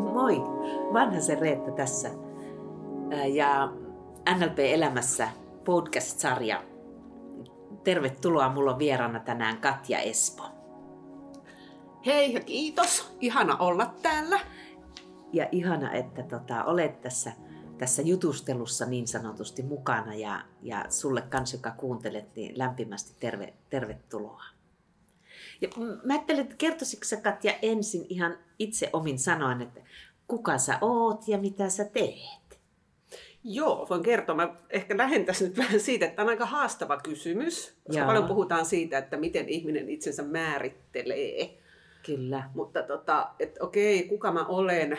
Moi, Vanhasen Reetta tässä. Ja NLP-elämässä podcast-sarja. Tervetuloa, mulla on vieraana tänään Katja Espo. Hei ja kiitos, ihana olla täällä. Ja ihana, että tota, olet tässä, tässä jutustelussa niin sanotusti mukana ja, ja sulle kans, joka kuuntelet, niin lämpimästi terve, tervetuloa. Ja mä ajattelin, että kertoisitko sä Katja ensin ihan itse omin sanoen, että kuka sä oot ja mitä sä teet? Joo, voin kertoa. Mä ehkä lähentäisin nyt vähän siitä, että tämä on aika haastava kysymys. Koska Joo. paljon puhutaan siitä, että miten ihminen itsensä määrittelee. Kyllä. Mutta tota, että okei, kuka mä olen,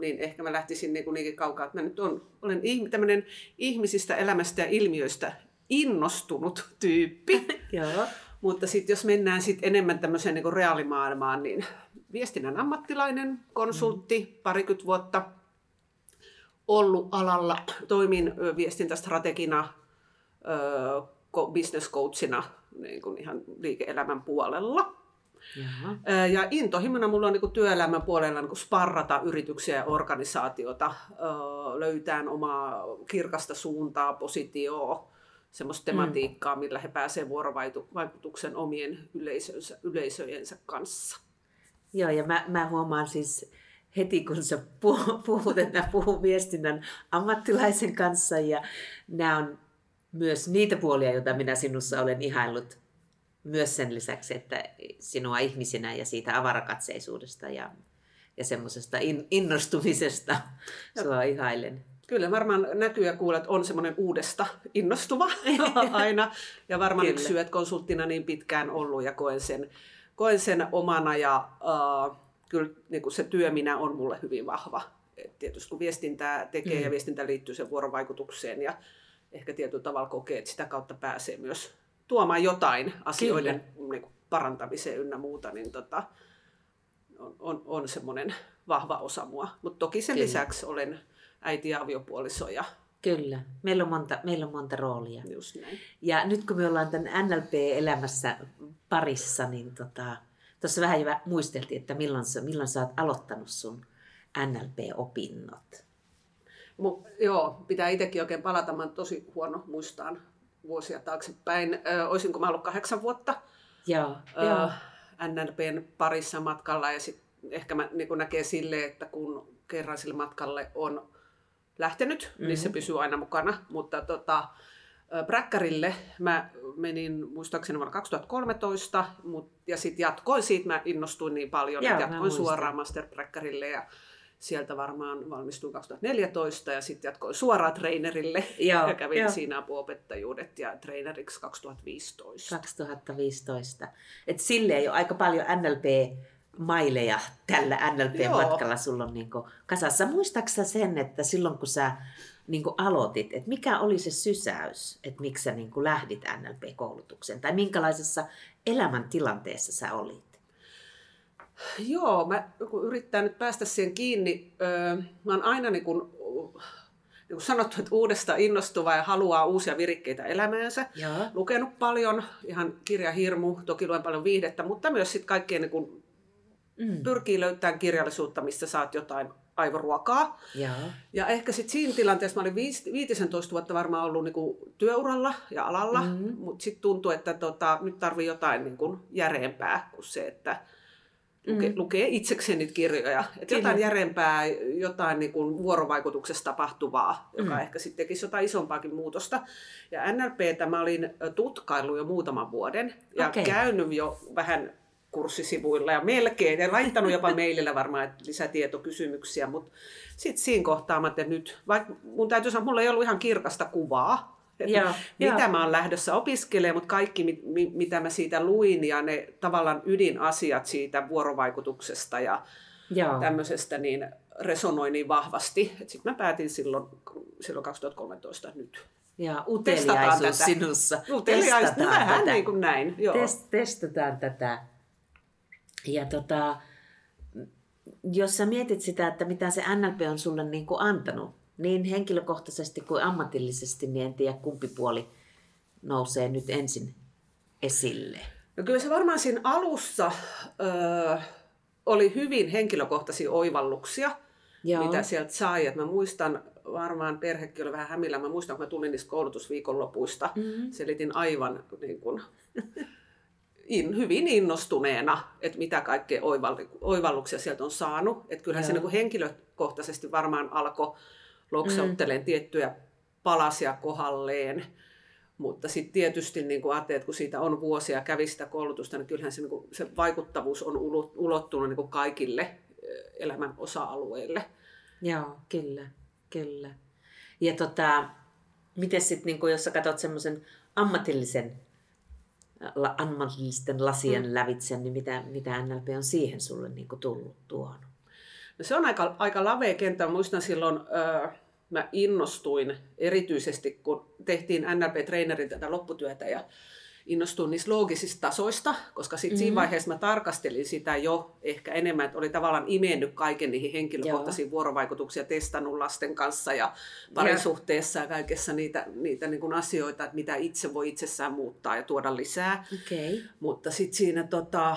niin ehkä mä lähtisin niin kuin niinkin kaukaa, että mä nyt on, olen tämmöinen ihmisistä, elämästä ja ilmiöistä innostunut tyyppi. Joo. Mutta sitten jos mennään sit enemmän tämmöiseen niin reaalimaailmaan, niin viestinnän ammattilainen, konsultti, mm. parikymmentä vuotta ollut alalla. Toimin viestintästrategina, business coachina niin kuin ihan liike-elämän puolella. Jaha. Ja intohimona mulla on niin työelämän puolella niin sparrata yrityksiä ja organisaatiota, löytää omaa kirkasta suuntaa, positioa, semmoista mm. tematiikkaa, millä he pääsevät vuorovaikutuksen omien yleisönsä, yleisöjensä kanssa. Joo, ja mä, mä huomaan siis heti, kun sä puhut, että puhun viestinnän ammattilaisen kanssa, ja nämä on myös niitä puolia, joita minä sinussa olen ihaillut myös sen lisäksi, että sinua ihmisenä ja siitä avarakatseisuudesta ja, ja semmoisesta in, innostumisesta sua ihailen. Kyllä, varmaan näkyy ja kuulet on semmoinen uudesta innostuva aina. Ja varmaan yksi syy, että konsulttina niin pitkään ollut ja koen sen, koen sen omana. Ja uh, kyllä niin kuin se työ minä on mulle hyvin vahva. Et tietysti kun viestintää tekee mm. ja viestintä liittyy sen vuorovaikutukseen ja ehkä tietyllä tavalla kokee, että sitä kautta pääsee myös tuomaan jotain asioiden niin kuin parantamiseen ynnä muuta, niin tota, on, on, on semmoinen vahva osa mua. Mutta toki sen Kyllä. lisäksi olen äiti ja aviopuoliso. Ja... Kyllä, meillä on, monta, meillä on monta roolia. Just näin. Ja nyt kun me ollaan tämän NLP-elämässä parissa, niin tota, tuossa vähän jo muisteltiin, että milloin sä, milloin sä oot aloittanut sun NLP-opinnot. Mu, joo, pitää itsekin oikein palata. Mä tosi huono muistaan vuosia taaksepäin. Ö, olisinko mä ollut kahdeksan vuotta joo, ö, joo. NLPn parissa matkalla ja sitten ehkä mä niin näkee sille, että kun kerran sille matkalle on lähtenyt, mm-hmm. niin se pysyy aina mukana. Mutta tota, Bräkkärille mä menin muistaakseni vuonna 2013, mut, ja sitten jatkoin siitä, mä innostuin niin paljon, Joo, että jatkoin suoraan Master Bräkkärille ja sieltä varmaan valmistuin 2014 ja sitten jatkoin suoraan trainerille Joo, ja kävin jo. siinä apuopettajuudet ja traineriksi 2015. 2015. Et silleen jo aika paljon NLP maileja tällä NLP-matkalla sulla on niin kasassa. Muistaaksä sen, että silloin kun sä niin aloitit, että mikä oli se sysäys, että miksi sä niin lähdit NLP-koulutukseen tai minkälaisessa elämäntilanteessa sä olit? Joo, mä kun yrittää nyt päästä siihen kiinni, mä oon aina niin kuin, niin kuin sanottu, että uudesta innostuva ja haluaa uusia virikkeitä elämäänsä. Ja. Lukenut paljon, ihan kirja hirmu, toki luen paljon viihdettä, mutta myös sitten kaikkea niin kuin mm. pyrkii löytämään kirjallisuutta, mistä saat jotain aivoruokaa. Ja, ja ehkä sitten siinä tilanteessa, mä olin 15 vuotta varmaan ollut niinku työuralla ja alalla, mm-hmm. mutta sitten tuntui, että tota, nyt tarvii jotain niinku järeempää kuin se, että luke, mm. lukee itsekseen niitä kirjoja. Et jotain järeempää, jotain niinku vuorovaikutuksessa tapahtuvaa, joka mm. ehkä sitten tekisi jotain isompaakin muutosta. Ja NLPtä mä olin tutkaillut jo muutaman vuoden ja okay. käynyt jo vähän kurssisivuilla ja melkein, ja laittanut jopa meilillä varmaan lisätietokysymyksiä, mutta sitten siinä kohtaa mä että nyt, vaikka mun täytyy sanoa, mulla ei ollut ihan kirkasta kuvaa, että ja, mitä ja. mä oon lähdössä opiskelemaan, mutta kaikki mit, mitä mä siitä luin ja ne tavallaan ydinasiat siitä vuorovaikutuksesta ja ja. tämmöisestä, niin resonoi niin vahvasti, että sitten mä päätin silloin, silloin 2013 nyt ja uteliaisuus sinussa. Uteliaisuus, vähän niin kuin näin. Joo. Test, testataan tätä ja tota, jos sä mietit sitä, että mitä se NLP on sulle niin kuin antanut, niin henkilökohtaisesti kuin ammatillisesti, niin en tiedä kumpi puoli nousee nyt ensin esille. No kyllä se varmaan siinä alussa öö, oli hyvin henkilökohtaisia oivalluksia, Joo. mitä sieltä sai. Et mä muistan, varmaan perhekin oli vähän hämillä, mä muistan, kun mä tulin niistä koulutusviikonlopuista, Mm. selitin aivan niin kuin, in, hyvin innostuneena, että mitä kaikkea oival- oivalluksia sieltä on saanut. Että kyllähän se Joo. niin kuin henkilökohtaisesti varmaan alkoi loksauttelemaan tiettyjä palasia kohalleen. Mutta sitten tietysti niin kun ajattelee, että kun siitä on vuosia kävi sitä koulutusta, niin kyllähän se, niin kuin, se vaikuttavuus on ulo- ulottunut niin kuin kaikille eh, elämän osa-alueille. Joo, kyllä, kyllä. Ja tota, miten sitten, niin jos sä katsot semmoisen ammatillisen, ammatillisten lasien mm. lävitse, niin mitä, mitä NLP on siihen sulle niin tullut tuonut? No se on aika, aika lavea kenttä. Muistan silloin, öö, mä innostuin erityisesti, kun tehtiin NLP-treenerin tätä lopputyötä ja innostuin niistä loogisista tasoista, koska sitten mm-hmm. siinä vaiheessa mä tarkastelin sitä jo ehkä enemmän, että oli tavallaan imennyt kaiken niihin henkilökohtaisiin Joo. vuorovaikutuksia, testannut lasten kanssa ja parisuhteessa ja kaikessa niitä, niitä niin kuin asioita, että mitä itse voi itsessään muuttaa ja tuoda lisää. Okay. Mutta sitten siinä tota,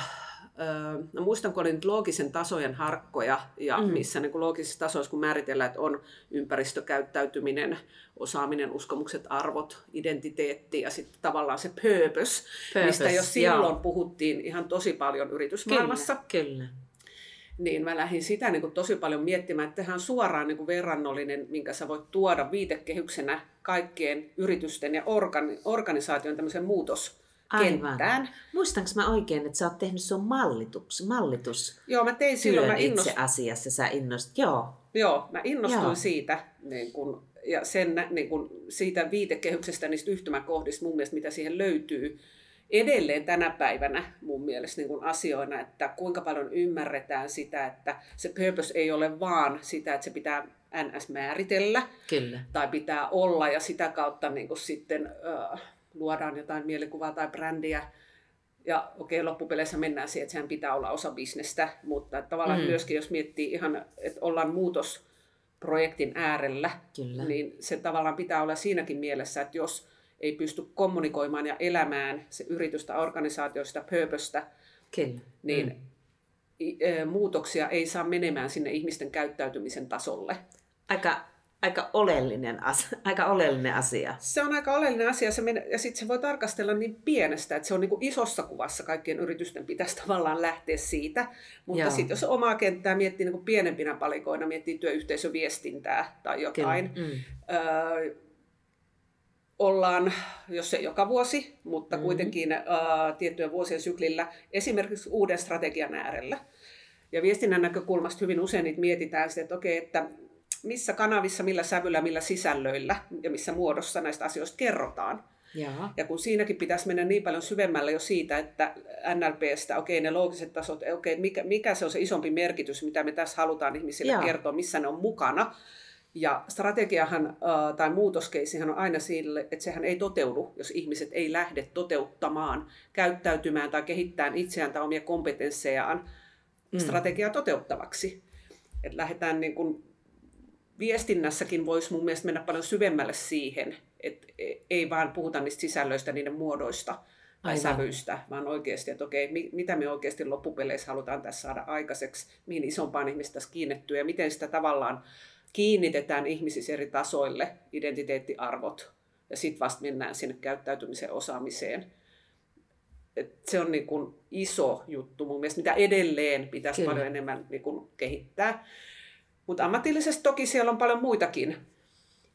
Öö, muistan, kun oli nyt loogisen tasojen harkkoja, ja mm. missä niin kuin loogisissa tasoissa, kun määritellään, että on ympäristökäyttäytyminen, osaaminen, uskomukset, arvot, identiteetti ja sitten tavallaan se purpose, purpose mistä jo silloin joo. puhuttiin ihan tosi paljon yritysmaailmassa. Kyllä, kyllä. Niin mä lähdin sitä niin kuin tosi paljon miettimään, että tehdään suoraan niin kuin verrannollinen, minkä sä voit tuoda viitekehyksenä kaikkien yritysten ja organi- organisaation tämmöisen muutos kenttään. Muistanko mä oikein, että sä oot tehnyt sun mallitus? mallitus Joo, mä tein silloin. Mä innost... itse asiassa sä innost... Joo. Joo, mä innostuin Joo. siitä niin kun, ja sen, niin kun, siitä viitekehyksestä, niistä yhtymäkohdista mun mielestä, mitä siihen löytyy edelleen tänä päivänä mun mielestä niin asioina, että kuinka paljon ymmärretään sitä, että se purpose ei ole vaan sitä, että se pitää NS määritellä Kyllä. tai pitää olla ja sitä kautta niin sitten... Uh, luodaan jotain mielikuvaa tai brändiä. Ja okei, okay, loppupeleissä mennään siihen, että sehän pitää olla osa bisnestä, mutta tavallaan mm. myöskin jos miettii ihan, että ollaan muutosprojektin äärellä, Kyllä. niin se tavallaan pitää olla siinäkin mielessä, että jos ei pysty kommunikoimaan ja elämään se yritystä, organisaatioista, purposta, Kyllä. niin mm. muutoksia ei saa menemään sinne ihmisten käyttäytymisen tasolle. Aika aika oleellinen, asia, aika oleellinen asia. Se on aika oleellinen asia se men- ja sitten se voi tarkastella niin pienestä, että se on niin kuin isossa kuvassa kaikkien yritysten pitäisi tavallaan lähteä siitä. Mutta sitten jos omaa kenttää miettii niin kuin pienempinä palikoina, miettii työyhteisöviestintää tai jotain, mm. öö, ollaan, jos se joka vuosi, mutta mm-hmm. kuitenkin öö, tiettyjen vuosien syklillä esimerkiksi uuden strategian äärellä. Ja viestinnän näkökulmasta hyvin usein niitä mietitään sitä, että okei, että missä kanavissa, millä sävyllä, millä sisällöillä ja missä muodossa näistä asioista kerrotaan. Ja, ja kun siinäkin pitäisi mennä niin paljon syvemmälle jo siitä, että NLPstä, okei ne loogiset tasot, okei mikä, mikä se on se isompi merkitys, mitä me tässä halutaan ihmisille ja. kertoa, missä ne on mukana. Ja strategiahan tai muutoskeisihän on aina sille, että sehän ei toteudu, jos ihmiset ei lähde toteuttamaan, käyttäytymään tai kehittämään itseään tai omia kompetenssejaan mm. strategiaa toteuttavaksi. Että lähdetään niin kuin viestinnässäkin voisi mun mielestä mennä paljon syvemmälle siihen, että ei vaan puhuta niistä sisällöistä, niiden muodoista tai Aivan. sävyistä, vaan oikeasti, että okei, mitä me oikeasti loppupeleissä halutaan tässä saada aikaiseksi, mihin isompaan ihmistä tässä kiinnittyy ja miten sitä tavallaan kiinnitetään ihmisissä eri tasoille, identiteettiarvot, ja sitten vasta mennään sinne käyttäytymisen osaamiseen. Et se on niin kun iso juttu mun mielestä, mitä edelleen pitäisi Kyllä. paljon enemmän niin kun kehittää. Mutta ammatillisesti toki siellä on paljon muitakin.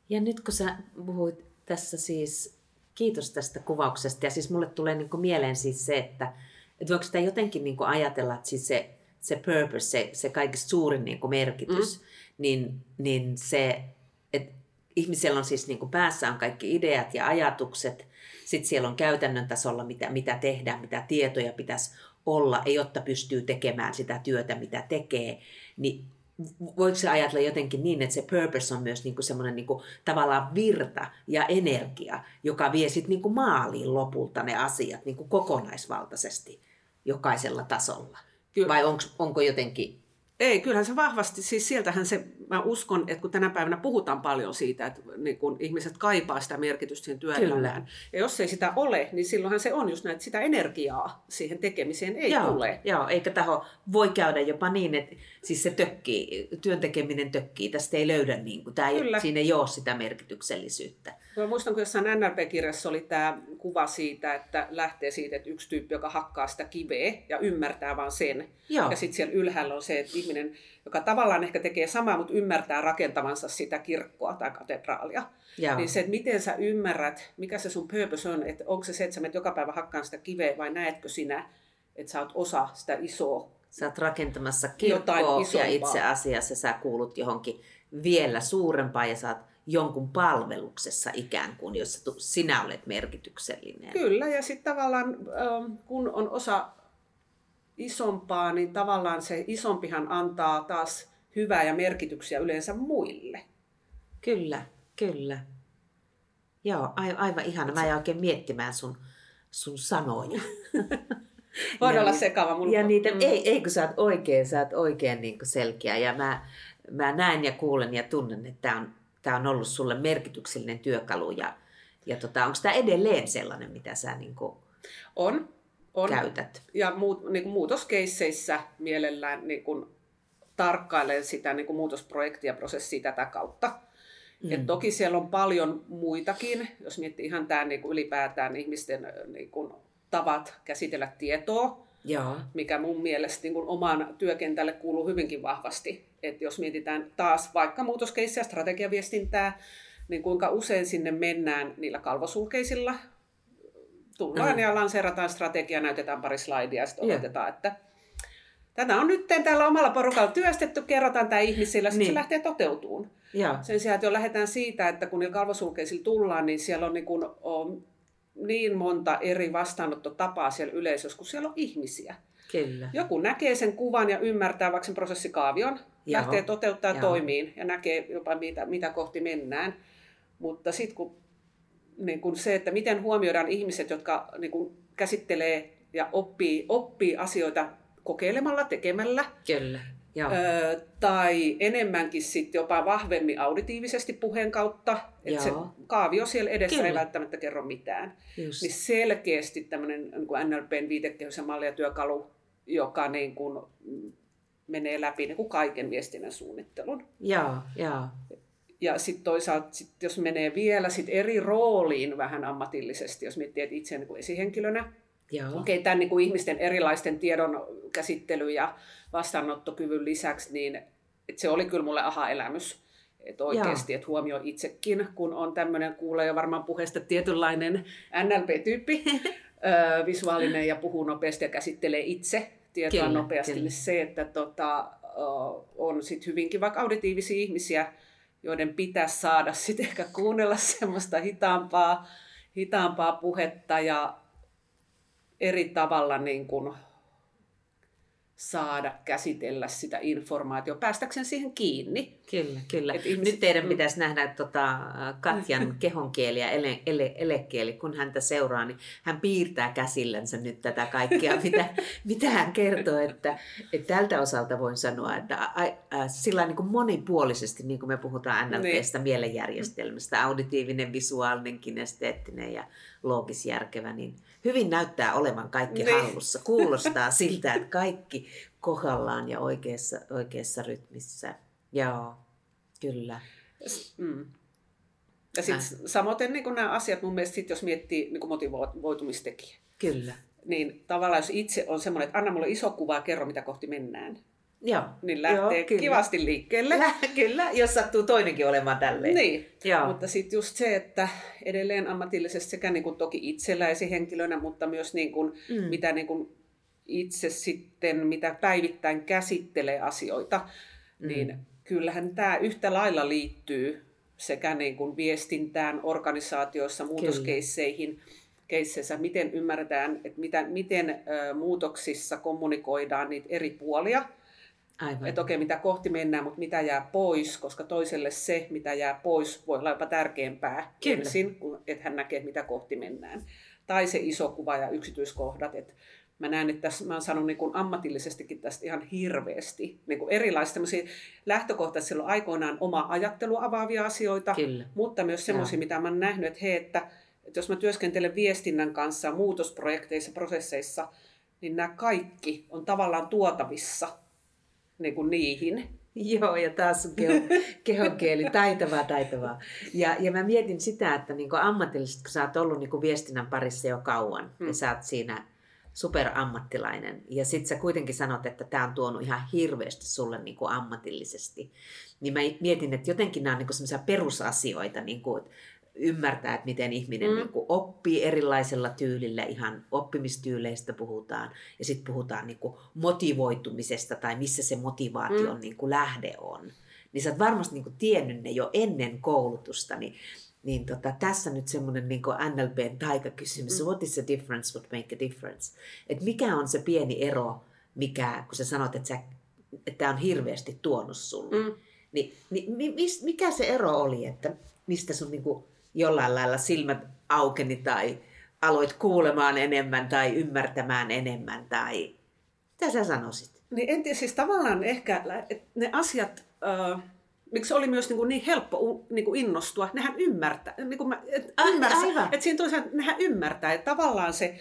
Ja nyt kun sä puhuit tässä siis, kiitos tästä kuvauksesta, ja siis mulle tulee niin mieleen siis se, että, että voiko sitä jotenkin niin ajatella, että siis se, se purpose, se, se kaikista suurin niin merkitys, mm. niin, niin se, että ihmisellä on siis niin kuin päässä on kaikki ideat ja ajatukset, sitten siellä on käytännön tasolla, mitä, mitä tehdään, mitä tietoja pitäisi olla, jotta pystyy tekemään sitä työtä, mitä tekee, niin voiko se ajatella jotenkin niin, että se purpose on myös niinku semmoinen niinku, tavallaan virta ja energia, joka vie sitten niinku maaliin lopulta ne asiat niinku kokonaisvaltaisesti jokaisella tasolla? Kyllä. Vai onko, onko jotenkin... Ei, kyllähän se vahvasti, siis sieltähän se mä uskon, että kun tänä päivänä puhutaan paljon siitä, että niin kun ihmiset kaipaa sitä merkitystä siihen työelämään. Ja jos ei sitä ole, niin silloinhan se on just näin, että sitä energiaa siihen tekemiseen ei joo, tule. Joo, eikä taho voi käydä jopa niin, että siis se tökkii, työn tekeminen tökkii, tästä ei löydä, niin kuin, tämä ei, siinä ei ole sitä merkityksellisyyttä. Mä muistan, kun jossain NLP-kirjassa oli tämä kuva siitä, että lähtee siitä, että yksi tyyppi, joka hakkaa sitä kiveä ja ymmärtää vaan sen. Joo. Ja sitten siellä ylhäällä on se, että ihminen, joka tavallaan ehkä tekee samaa, mutta ymmärtää rakentavansa sitä kirkkoa tai katedraalia. Joo. Niin se, että miten sä ymmärrät, mikä se sun purpose on, että onko se se, että sä joka päivä hakkaan sitä kiveä vai näetkö sinä, että sä oot osa sitä isoa Sä oot rakentamassa kirkkoa ja itse asiassa sä kuulut johonkin vielä suurempaan ja sä oot jonkun palveluksessa ikään kuin, jossa sinä olet merkityksellinen. Kyllä, ja sitten tavallaan kun on osa isompaa, niin tavallaan se isompihan antaa taas hyvää ja merkityksiä yleensä muille. Kyllä, kyllä. Joo, aivan ihana. Mä jäin oikein miettimään sun, sun sanoja. Voin olla sekava. Mulla ja niitä, mm. ei, ei, kun sä oot oikein, sä oot oikein niin selkeä. Ja mä, mä näen ja kuulen ja tunnen, että tämä on tämä on ollut sulle merkityksellinen työkalu ja, ja tota, onko tämä edelleen sellainen, mitä sä niin kuin on, on. käytät? Ja muut, niin kuin muutoskeisseissä mielellään niin kuin tarkkailen sitä niin kuin muutosprojektia prosessia tätä kautta. Mm. Et toki siellä on paljon muitakin, jos miettii ihan tämä niin kuin ylipäätään ihmisten niin kuin, tavat käsitellä tietoa, Joo. mikä mun mielestä niin kuin omaan työkentälle kuuluu hyvinkin vahvasti. Et jos mietitään taas vaikka muutoskeissiä, strategiaviestintää, niin kuinka usein sinne mennään niillä kalvosulkeisilla. Tullaan mm. ja lanseerataan strategia, näytetään pari slaidia ja sitten odotetaan, että tätä on nyt täällä omalla porukalla työstetty, kerrotaan tämä ihmisillä, sitten niin. se lähtee toteutumaan. Ja. Sen sijaan, että jo lähdetään siitä, että kun niillä kalvosulkeisilla tullaan, niin siellä on niin, kuin, on niin monta eri vastaanottotapaa siellä yleisössä, kun siellä on ihmisiä. Kyllä. Joku näkee sen kuvan ja ymmärtää vaikka sen prosessikaavion, Joo. lähtee toteuttaa Joo. toimiin ja näkee jopa mitä, mitä kohti mennään. Mutta sitten kun, niin kun se, että miten huomioidaan ihmiset, jotka niin kun käsittelee ja oppii, oppii asioita kokeilemalla, tekemällä. Kyllä. Joo. Ö, tai enemmänkin sitten jopa vahvemmin auditiivisesti puheen kautta, että se kaavio siellä edessä Kyllä. ei välttämättä kerro mitään. Just. Niin selkeästi tämmöinen niin NLPn viitekehys ja malli ja työkalu, joka niin kuin menee läpi niin kuin kaiken viestinnän suunnittelun. Joo, joo. Ja sitten toisaalta, sit jos menee vielä sit eri rooliin vähän ammatillisesti, jos miettii, että itse niin esihenkilönä. Okei, tämän niin kuin ihmisten erilaisten tiedon käsittely ja vastaanottokyvyn lisäksi, niin että se oli kyllä mulle aha-elämys. Että oikeasti, että huomioi itsekin, kun on tämmöinen, kuulee jo varmaan puheesta tietynlainen NLP-tyyppi, visuaalinen ja puhuu nopeasti ja käsittelee itse tietoa kyllä, nopeasti, kyllä. niin se, että tota, on sit hyvinkin vaikka auditiivisia ihmisiä, joiden pitäisi saada sitten ehkä kuunnella semmoista hitaampaa, hitaampaa puhetta ja eri tavalla niin kuin saada käsitellä sitä informaatiota, päästäkseen siihen kiinni. Kyllä, kyllä. Et ihmiset... Nyt teidän mm. pitäisi nähdä tota, Katjan kehonkieli ja ele, ele, elekieli, kun häntä seuraa, niin hän piirtää käsillänsä nyt tätä kaikkea, mitä, mitä hän kertoo. Että, että tältä osalta voin sanoa, että ä, ä, sillä niin kuin monipuolisesti, niin kuin me puhutaan NLPstä, niin. mielenjärjestelmästä, auditiivinen, visuaalinen, kinesteettinen ja loogisjärkevä, niin hyvin näyttää olevan kaikki niin. hallussa. Kuulostaa siltä, että kaikki kohdallaan ja oikeassa, oikeassa rytmissä. Joo, kyllä. Mm. Ja sitten samoin niin nämä asiat mun mielestä, sit, jos miettii niin motivoitumistekijä. Kyllä. Niin tavallaan jos itse on semmoinen, että anna mulle iso kuva ja kerro mitä kohti mennään. Joo. Niin lähtee Joo, kyllä. kivasti liikkeelle. Lä, kyllä, jos sattuu toinenkin olemaan tälleen. Niin, Joo. mutta sitten just se, että edelleen ammatillisesti sekä niin kuin toki itselläisi henkilönä, mutta myös niin kuin, mm. mitä niin kuin itse sitten, mitä päivittäin käsittelee asioita, mm. niin kyllähän tämä yhtä lailla liittyy sekä niin kuin viestintään, organisaatioissa, muutoskeisseihin, keisseissä, miten ymmärretään, että mitä, miten ö, muutoksissa kommunikoidaan niitä eri puolia, Aivan. Että okei, mitä kohti mennään, mutta mitä jää pois, koska toiselle se, mitä jää pois, voi olla jopa tärkeämpää Kyllä. ensin, kun että hän näkee, mitä kohti mennään. Tai se iso kuva ja yksityiskohdat, että mä näen, että tässä, mä oon saanut niin kuin ammatillisestikin tästä ihan hirveästi niin kuin erilaisia lähtökohtaisia silloin aikoinaan oma ajattelu avaavia asioita, Kyllä. mutta myös semmoisia, mitä mä oon nähnyt, että hei, että, että jos mä työskentelen viestinnän kanssa muutosprojekteissa, prosesseissa, niin nämä kaikki on tavallaan tuotavissa niin kuin niihin. Joo, ja taas on keho, kehonkieli, taitavaa, taitavaa. Ja, ja mä mietin sitä, että niin ammatillisesti, kun sä oot ollut niin viestinnän parissa jo kauan, hmm. ja sä oot siinä superammattilainen, ja sit sä kuitenkin sanot, että tämä on tuonut ihan hirveästi sulle niin kuin ammatillisesti, niin mä mietin, että jotenkin nämä on niin semmoisia perusasioita, niin kuin, että ymmärtää, että miten ihminen mm. niin kuin oppii erilaisella tyylillä, ihan oppimistyyleistä puhutaan, ja sitten puhutaan niin kuin motivoitumisesta tai missä se motivaation mm. niin kuin lähde on. Niin sä oot varmasti niin kuin tiennyt ne jo ennen koulutusta, niin, niin tota, tässä nyt semmoinen niin NLPn taikakysymys, mm. what is the difference, what make a difference? Et mikä on se pieni ero, mikä, kun sä sanot, että, sä, että tämä on hirveästi tuonut sulle, mm. niin, niin mikä se ero oli, että mistä sun niin kuin, jollain lailla silmät aukeni tai aloit kuulemaan enemmän tai ymmärtämään enemmän tai mitä sä sanoisit? Niin en tiedä, siis tavallaan ehkä ne asiat, äh, miksi oli myös niin, kuin niin helppo niin kuin innostua, nehän ymmärtää, niin kuin mä, et ymmärsin, että siinä toisaalta nehän ymmärtää, että tavallaan se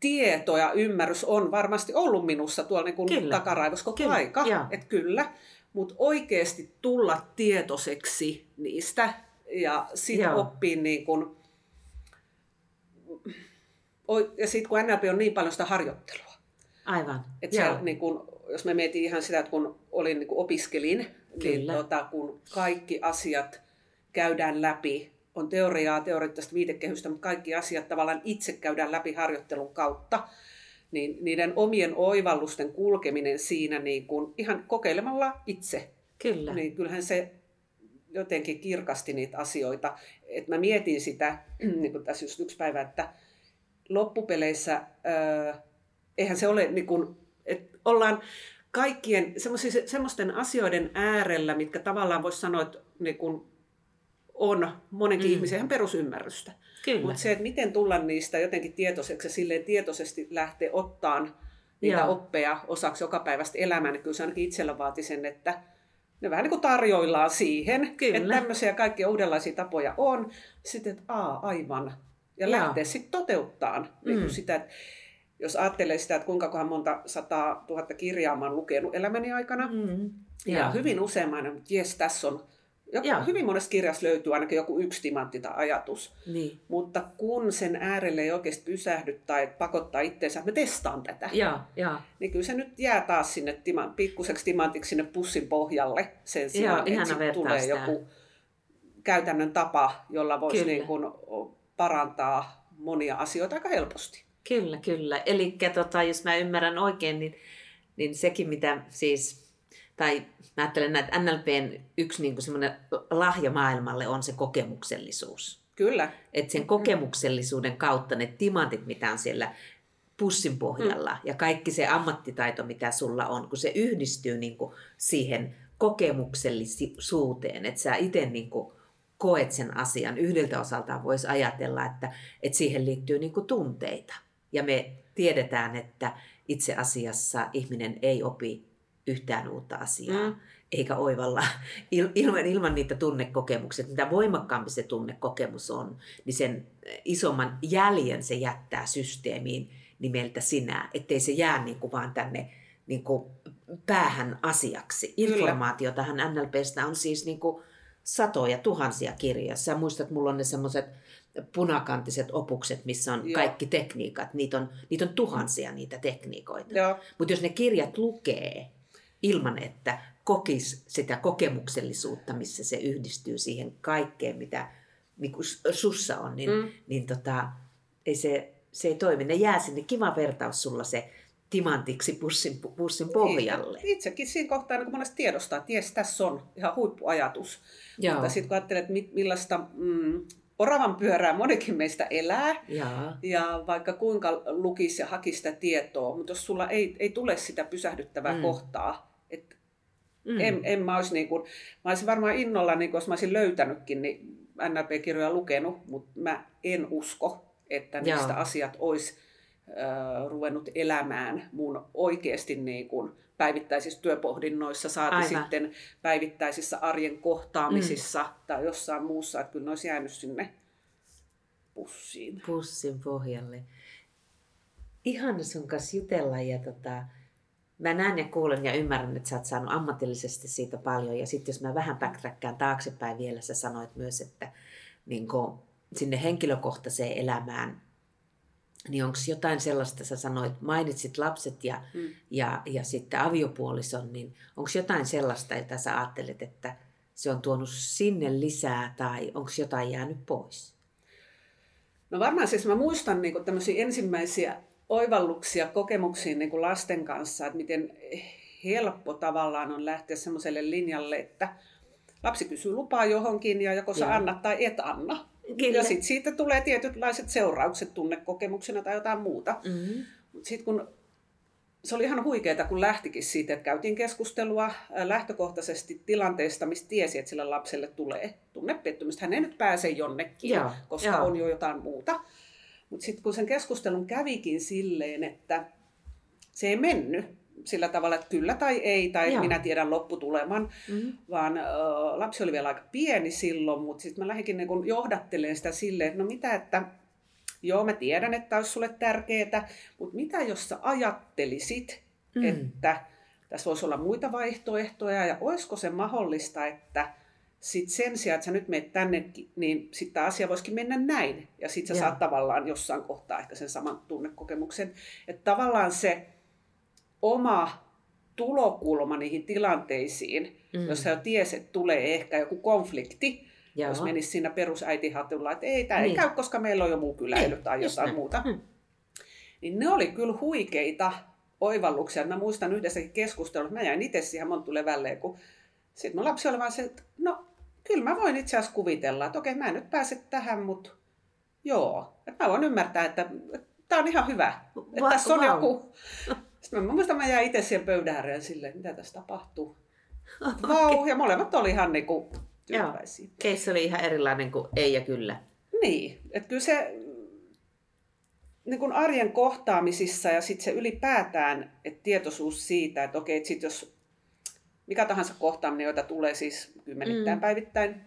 tieto ja ymmärrys on varmasti ollut minussa tuolla niin kuin takaraivossa koko kyllä. aika, että kyllä, mutta oikeasti tulla tietoiseksi niistä ja sitten oppii niin kun, ja sitten kun NLP on niin paljon sitä harjoittelua. Aivan. Että se, niin kun, jos me mietin ihan sitä, että kun olin niin kun opiskelin, Kyllä. niin tota, kun kaikki asiat käydään läpi, on teoriaa, teoreettista viitekehystä, mutta kaikki asiat tavallaan itse käydään läpi harjoittelun kautta, niin niiden omien oivallusten kulkeminen siinä niin kun ihan kokeilemalla itse, Kyllä. niin kyllähän se jotenkin kirkasti niitä asioita. Et mä mietin sitä, niin kuin tässä just yksi päivä, että loppupeleissä äh, eihän se ole, niin kuin, että ollaan kaikkien semmoisten asioiden äärellä, mitkä tavallaan voisi sanoa, että niin kuin on monenkin mm. ihmisen ihan perusymmärrystä. Mutta se, että miten tulla niistä jotenkin tietoiseksi ja silleen tietoisesti lähteä ottaan niitä Joo. oppeja osaksi joka päivästä elämää, niin kyllä se ainakin itsellä vaati sen, että ne vähän niin kuin tarjoillaan siihen, Kyllä. että tämmöisiä kaikkia uudenlaisia tapoja on. Sitten, että aa, aivan. Ja Jaa. lähtee sitten toteuttaa mm. niin sitä, että jos ajattelee sitä, että kuinka monta sataa tuhatta kirjaa mä oon lukenut elämäni aikana, mm. ja Jaa. hyvin usein mä että jes, tässä on joku, hyvin monessa kirjassa löytyy ainakin joku yksi timantti tai ajatus. Niin. Mutta kun sen äärelle ei oikeasti pysähdy tai pakottaa itseensä, että mä testaan tätä, ja, ja. niin kyllä se nyt jää taas sinne timan, pikkuseksi timantiksi sinne pussin pohjalle sen sijaan, että sitten tulee sitä. joku käytännön tapa, jolla voisi niin kuin parantaa monia asioita aika helposti. Kyllä, kyllä. Eli tota, jos mä ymmärrän oikein, niin, niin sekin mitä siis tai mä ajattelen että NLPn yksi niin semmoinen lahja maailmalle on se kokemuksellisuus. Kyllä. Että sen kokemuksellisuuden kautta ne timantit, mitä on siellä pussin pohjalla mm. ja kaikki se ammattitaito, mitä sulla on, kun se yhdistyy niin kuin siihen kokemuksellisuuteen, että sä itse niin kuin koet sen asian. Yhdeltä osaltaan voisi ajatella, että, että siihen liittyy niin kuin tunteita. Ja me tiedetään, että itse asiassa ihminen ei opi yhtään uutta asiaa, mm. eikä oivalla ilman, ilman niitä tunnekokemuksia. Mitä voimakkaampi se tunnekokemus on, niin sen isomman jäljen se jättää systeemiin nimeltä sinä, ettei se jää niin kuin vaan tänne niin kuin päähän asiaksi. Informaatiotahan NLPstä on siis niin kuin satoja, tuhansia kirjoja. Sä muistat, mulla on ne semmoiset punakantiset opukset, missä on Joo. kaikki tekniikat. Niitä on, niitä on tuhansia niitä tekniikoita. Mutta jos ne kirjat lukee, ilman, että kokisi sitä kokemuksellisuutta, missä se yhdistyy siihen kaikkeen, mitä niin kuin sussa on, niin, mm. niin tota, ei se, se ei toimi. Ne jää sinne, kiva vertaus sulla se timantiksi pussin, pussin pohjalle. Niin, itsekin siinä kohtaa niin monesti tiedostaa, että jes, tässä on ihan huippuajatus. Joo. Mutta sitten kun ajattelet, että millaista mm, oravan pyörää monikin meistä elää, ja, ja vaikka kuinka lukisi ja hakisi sitä tietoa, mutta jos sulla ei, ei tule sitä pysähdyttävää mm. kohtaa, että mm. en, en mä olisi niin kuin, mä olisin varmaan innolla, niin kuin, jos mä olisin löytänytkin, niin NLP-kirjoja lukenut, mutta mä en usko, että niistä Jaa. asiat olisi ruvennut elämään mun oikeasti niin kuin päivittäisissä työpohdinnoissa, saati Aivan. sitten päivittäisissä arjen kohtaamisissa mm. tai jossain muussa, että kyllä ne olisi jäänyt sinne pussiin. Pussin pohjalle. Ihan sun kanssa jutella ja tota, mä näen ja kuulen ja ymmärrän, että sä oot saanut ammatillisesti siitä paljon. Ja sitten jos mä vähän backtrackkaan taaksepäin vielä, sä sanoit myös, että niin kun, sinne henkilökohtaiseen elämään, niin onko jotain sellaista, sä sanoit, mainitsit lapset ja, mm. ja, ja sitten aviopuolison, niin onko jotain sellaista, jota sä ajattelet, että se on tuonut sinne lisää tai onko jotain jäänyt pois? No varmaan siis mä muistan niin tämmöisiä ensimmäisiä oivalluksia kokemuksiin niin lasten kanssa, että miten helppo tavallaan on lähteä semmoiselle linjalle, että lapsi kysyy lupaa johonkin ja joko sä annat tai et anna. Kyllä. Ja sitten siitä tulee tietynlaiset seuraukset tunnekokemuksena tai jotain muuta. Mm-hmm. Mutta sitten kun se oli ihan huikeaa, kun lähtikin siitä, että käytiin keskustelua lähtökohtaisesti tilanteesta, mistä tiesi, että sille lapselle tulee tunnepettymystä. Hän ei nyt pääse jonnekin, ja, koska ja. on jo jotain muuta. Mutta sitten kun sen keskustelun kävikin silleen, että se ei mennyt, sillä tavalla, että kyllä tai ei, tai Joo. minä tiedän lopputuleman, mm-hmm. vaan ö, lapsi oli vielä aika pieni silloin, mutta sitten mä lähdinkin niin johdattelemaan sitä silleen, että no mitä, että joo mä tiedän, että olisi sulle tärkeää, mutta mitä jos sä ajattelisit, mm. että tässä voisi olla muita vaihtoehtoja, ja olisiko se mahdollista, että sit sen sijaan, että sä nyt menet tänne, niin sitten asia voisikin mennä näin. Ja sitten sä Joo. saat tavallaan jossain kohtaa ehkä sen saman tunnekokemuksen. Että tavallaan se oma tulokulma niihin tilanteisiin, mm. jossa jo tiesi, että tulee ehkä joku konflikti, Joo. jos menisi siinä perusäitihatulla, että ei, tämä niin. ei käy, koska meillä on jo muu kyläily niin, tai jotain näin. muuta. Mm. Niin ne oli kyllä huikeita oivalluksia. Mä muistan yhdessäkin keskustelussa, mä jäin itse siihen montu levälleen, kun sitten mun lapsi oli vaan se, että no kyllä mä voin itse asiassa kuvitella, että okei mä en nyt pääse tähän, mutta joo, että mä voin ymmärtää, että, että tämä on ihan hyvä. Että Va- tässä on wow. joku sitten mä muistan, mä jäin itse siihen pöydän ääreen silleen, mitä tässä tapahtuu. Okay. Vau, ja molemmat oli ihan niinku tyytyväisiä. Keissi oli ihan erilainen kuin ei ja kyllä. Niin, että kyllä se niin kuin arjen kohtaamisissa ja sitten se ylipäätään, että tietoisuus siitä, että okei, että sit jos mikä tahansa kohtaaminen, joita tulee siis kymmenittäin mm. päivittäin,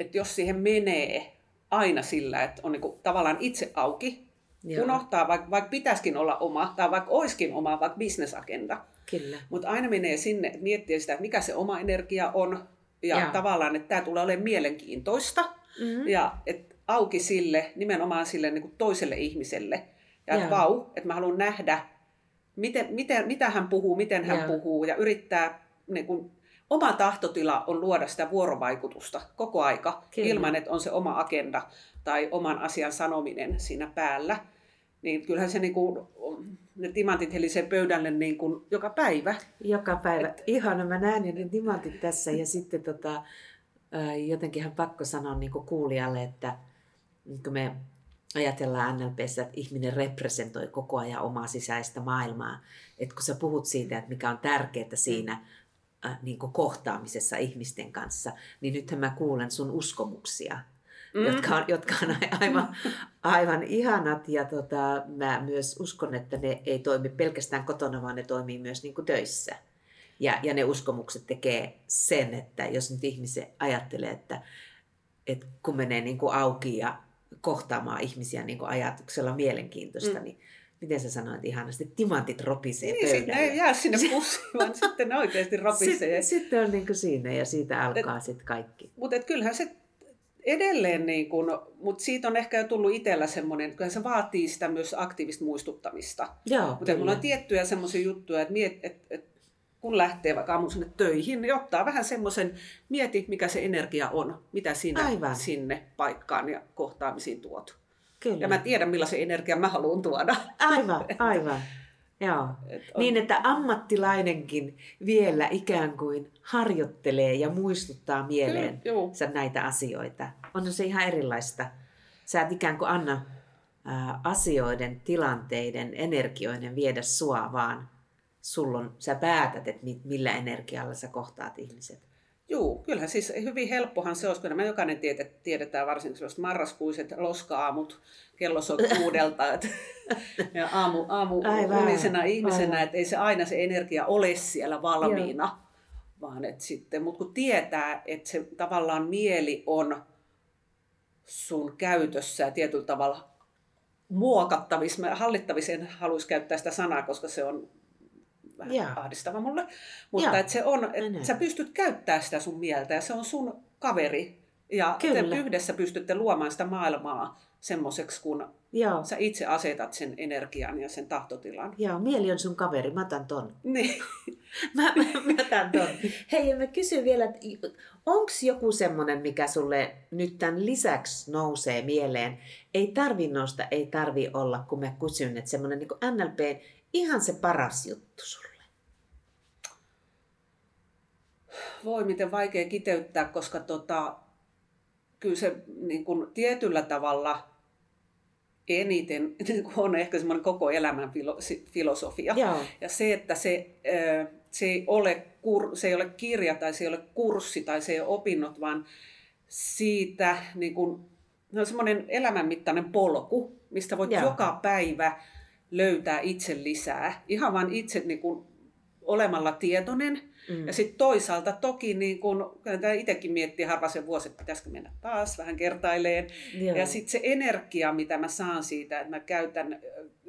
että jos siihen menee aina sillä, että on niin kuin tavallaan itse auki, Joo. Unohtaa, vaikka, vaikka pitäisikin olla oma, tai vaikka olisikin oma, vaikka bisnesagenda. Mutta aina menee sinne, että miettii sitä, että mikä se oma energia on. Ja Joo. tavallaan, että tämä tulee olemaan mielenkiintoista. Mm-hmm. Ja että auki sille, nimenomaan sille niin kuin toiselle ihmiselle. Ja että vau, että mä haluan nähdä, miten, miten, mitä hän puhuu, miten hän Joo. puhuu. Ja yrittää, niin kuin, oma tahtotila on luoda sitä vuorovaikutusta koko aika. Kyllä. Ilman, että on se oma agenda tai oman asian sanominen siinä päällä niin kyllähän se niin kuin, ne timantit helisee pöydälle niin kuin joka päivä. Joka päivä. Et... Ihana, mä näen ne timantit tässä ja sitten tota, jotenkin pakko sanoa niin kuin kuulijalle, että kun me ajatellaan NLPssä, että ihminen representoi koko ajan omaa sisäistä maailmaa. Että kun sä puhut siitä, että mikä on tärkeää siinä niin kuin kohtaamisessa ihmisten kanssa, niin nythän mä kuulen sun uskomuksia mm. jotka, on, jotka on aivan, aivan ihanat. Ja tota, mä myös uskon, että ne ei toimi pelkästään kotona, vaan ne toimii myös niin kuin töissä. Ja, ja ne uskomukset tekee sen, että jos nyt ihmisen ajattelee, että, että kun menee niin kuin auki ja kohtaamaan ihmisiä niin kuin ajatuksella mielenkiintoista, mm. niin miten sä sanoit ihanasti, timantit ropisee niin, pöydälle. Ne ei jää sinne pussiin, vaan sitten ne oikeasti ropisee. Sitten, sitten on niin kuin siinä ja siitä alkaa sitten kaikki. Mutta kyllähän se edelleen, niin kun, mutta siitä on ehkä jo tullut itsellä semmoinen, että se vaatii sitä myös aktiivista muistuttamista. mutta mulla on tiettyjä semmoisia juttuja, että, miet, että, että kun lähtee vaikka aamulla sinne töihin, niin ottaa vähän semmoisen, mieti mikä se energia on, mitä sinä Aivan. sinne paikkaan ja kohtaamisiin tuot. Kyllä. Ja mä tiedän millaisen energian mä haluan tuoda. Aivan, aivan. Joo. Et on... Niin, että ammattilainenkin vielä ikään kuin harjoittelee ja muistuttaa mieleen Kyllä, näitä asioita. On se ihan erilaista. Sä et ikään kuin anna ää, asioiden, tilanteiden, energioiden viedä sua, vaan sulla on, sä päätät, että millä energialla sä kohtaat ihmiset. Joo, kyllähän siis hyvin helppohan se olisi, kun me jokainen tiedet, tiedetään varsinkin sellaiset marraskuiset loska-aamut kello on kuudelta. Et, ja aamu, aamu unisena ihmisenä, että ei se aina se energia ole siellä valmiina. Joo. Vaan että sitten, mutta kun tietää, että se tavallaan mieli on sun käytössä ja tietyllä tavalla muokattavissa, hallittavissa en haluaisi käyttää sitä sanaa, koska se on vähän yeah. ahdistava mulle. Mutta että se on, että sä pystyt käyttämään sitä sun mieltä ja se on sun kaveri. Ja Kyllä. te yhdessä pystytte luomaan sitä maailmaa semmoiseksi, kun Joo. sä itse asetat sen energian ja sen tahtotilan. Joo, mieli on sun kaveri, mä otan ton. Niin. mä, mä, mä otan ton. Hei, mä kysyn vielä, onko joku semmoinen, mikä sulle nyt tämän lisäksi nousee mieleen? Ei tarvi nousta, ei tarvi olla, kun mä kysyn, että semmoinen niin NLP, ihan se paras juttu sulle. Voi, miten vaikea kiteyttää, koska tota, kyllä se niin kuin tietyllä tavalla eniten niin on ehkä semmoinen koko elämän filosofia. Joo. Ja se, että se, se, ei ole kur, se ei ole kirja tai se ei ole kurssi tai se ei ole opinnot, vaan siitä niin kuin, se on semmoinen elämänmittainen polku, mistä voit Joo. joka päivä löytää itse lisää. Ihan vain itse niin kuin, olemalla tietoinen Mm. Ja sitten toisaalta toki, niin kun, itsekin miettii harva sen vuosi, että pitäisikö mennä taas vähän kertaileen. Joo. Ja sitten se energia, mitä mä saan siitä, että mä käytän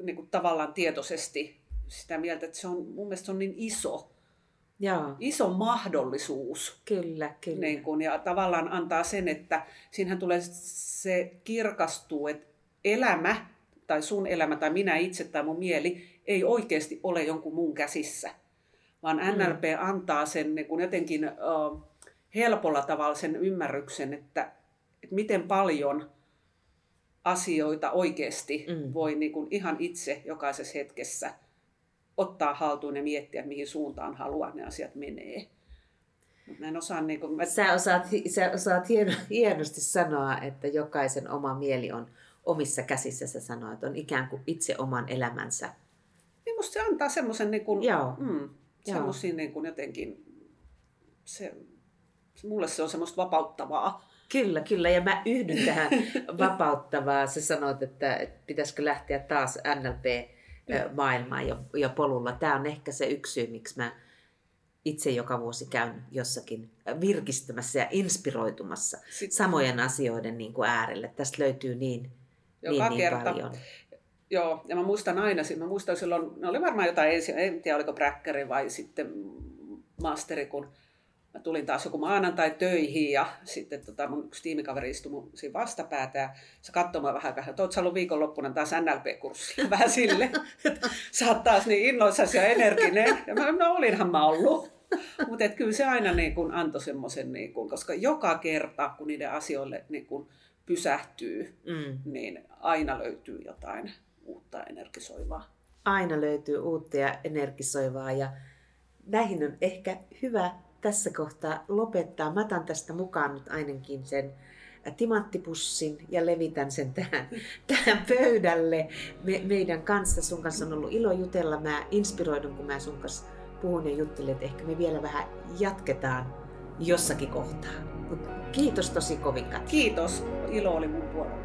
niin kuin tavallaan tietoisesti sitä mieltä, että se on, mun mielestä se on niin iso. Joo. Iso mahdollisuus. Kyllä, kyllä. Niin kun, ja tavallaan antaa sen, että siinähän tulee se kirkastuu, että elämä tai sun elämä tai minä itse tai mun mieli ei oikeasti ole jonkun muun käsissä vaan NLP mm. antaa sen niin kuin jotenkin uh, helpolla tavalla sen ymmärryksen, että, että miten paljon asioita oikeasti mm. voi niin kuin ihan itse jokaisessa hetkessä ottaa haltuun ja miettiä, mihin suuntaan haluaa ne asiat menee. Mä en osaa, niin kuin, mä... Sä osaat, sä osaat hienosti sanoa, että jokaisen oma mieli on omissa käsissä. Sä sanoit, on ikään kuin itse oman elämänsä. Niin musta se antaa semmoisen niin kuin, Joo. Mm, semmoisia niin kuin jotenkin, se, mulle se on semmoista vapauttavaa. Kyllä, kyllä. Ja mä yhdyn tähän vapauttavaa. Sä sanoit, että, että pitäisikö lähteä taas NLP-maailmaan ja, ja polulla. Tämä on ehkä se yksi syy, miksi mä itse joka vuosi käyn jossakin virkistymässä ja inspiroitumassa Sitten. samojen asioiden niin kuin äärelle. Tästä löytyy niin, joka niin, niin paljon. Joo, ja mä muistan aina, mä muistan silloin, ne oli varmaan jotain ensin, en tiedä oliko bräkkäri vai sitten masteri, kun mä tulin taas joku maanantai töihin ja sitten tota mun yksi tiimikaveri istui mun siinä vastapäätä ja se katsoi vähän vähän, että oot sä ollut viikonloppuna taas NLP-kurssilla vähän sille, että sä oot taas niin innoissasi ja energinen. Ja mä, no olinhan mä ollut. Mutta kyllä se aina niin kun antoi semmoisen, niin kun, koska joka kerta kun niiden asioille niin kun pysähtyy, mm. niin aina löytyy jotain uutta energisoivaa. Aina löytyy uutta ja energisoivaa ja näihin on ehkä hyvä tässä kohtaa lopettaa. Mä otan tästä mukaan nyt ainakin sen timanttipussin ja levitän sen tähän, tähän pöydälle Me, meidän kanssa. Sun kanssa on ollut ilo jutella. Mä inspiroidun, kun mä sun kanssa puhun ja juttelen, että ehkä me vielä vähän jatketaan jossakin kohtaa. Kiitos tosi kovin. Kiitos. Ilo oli mun puolella.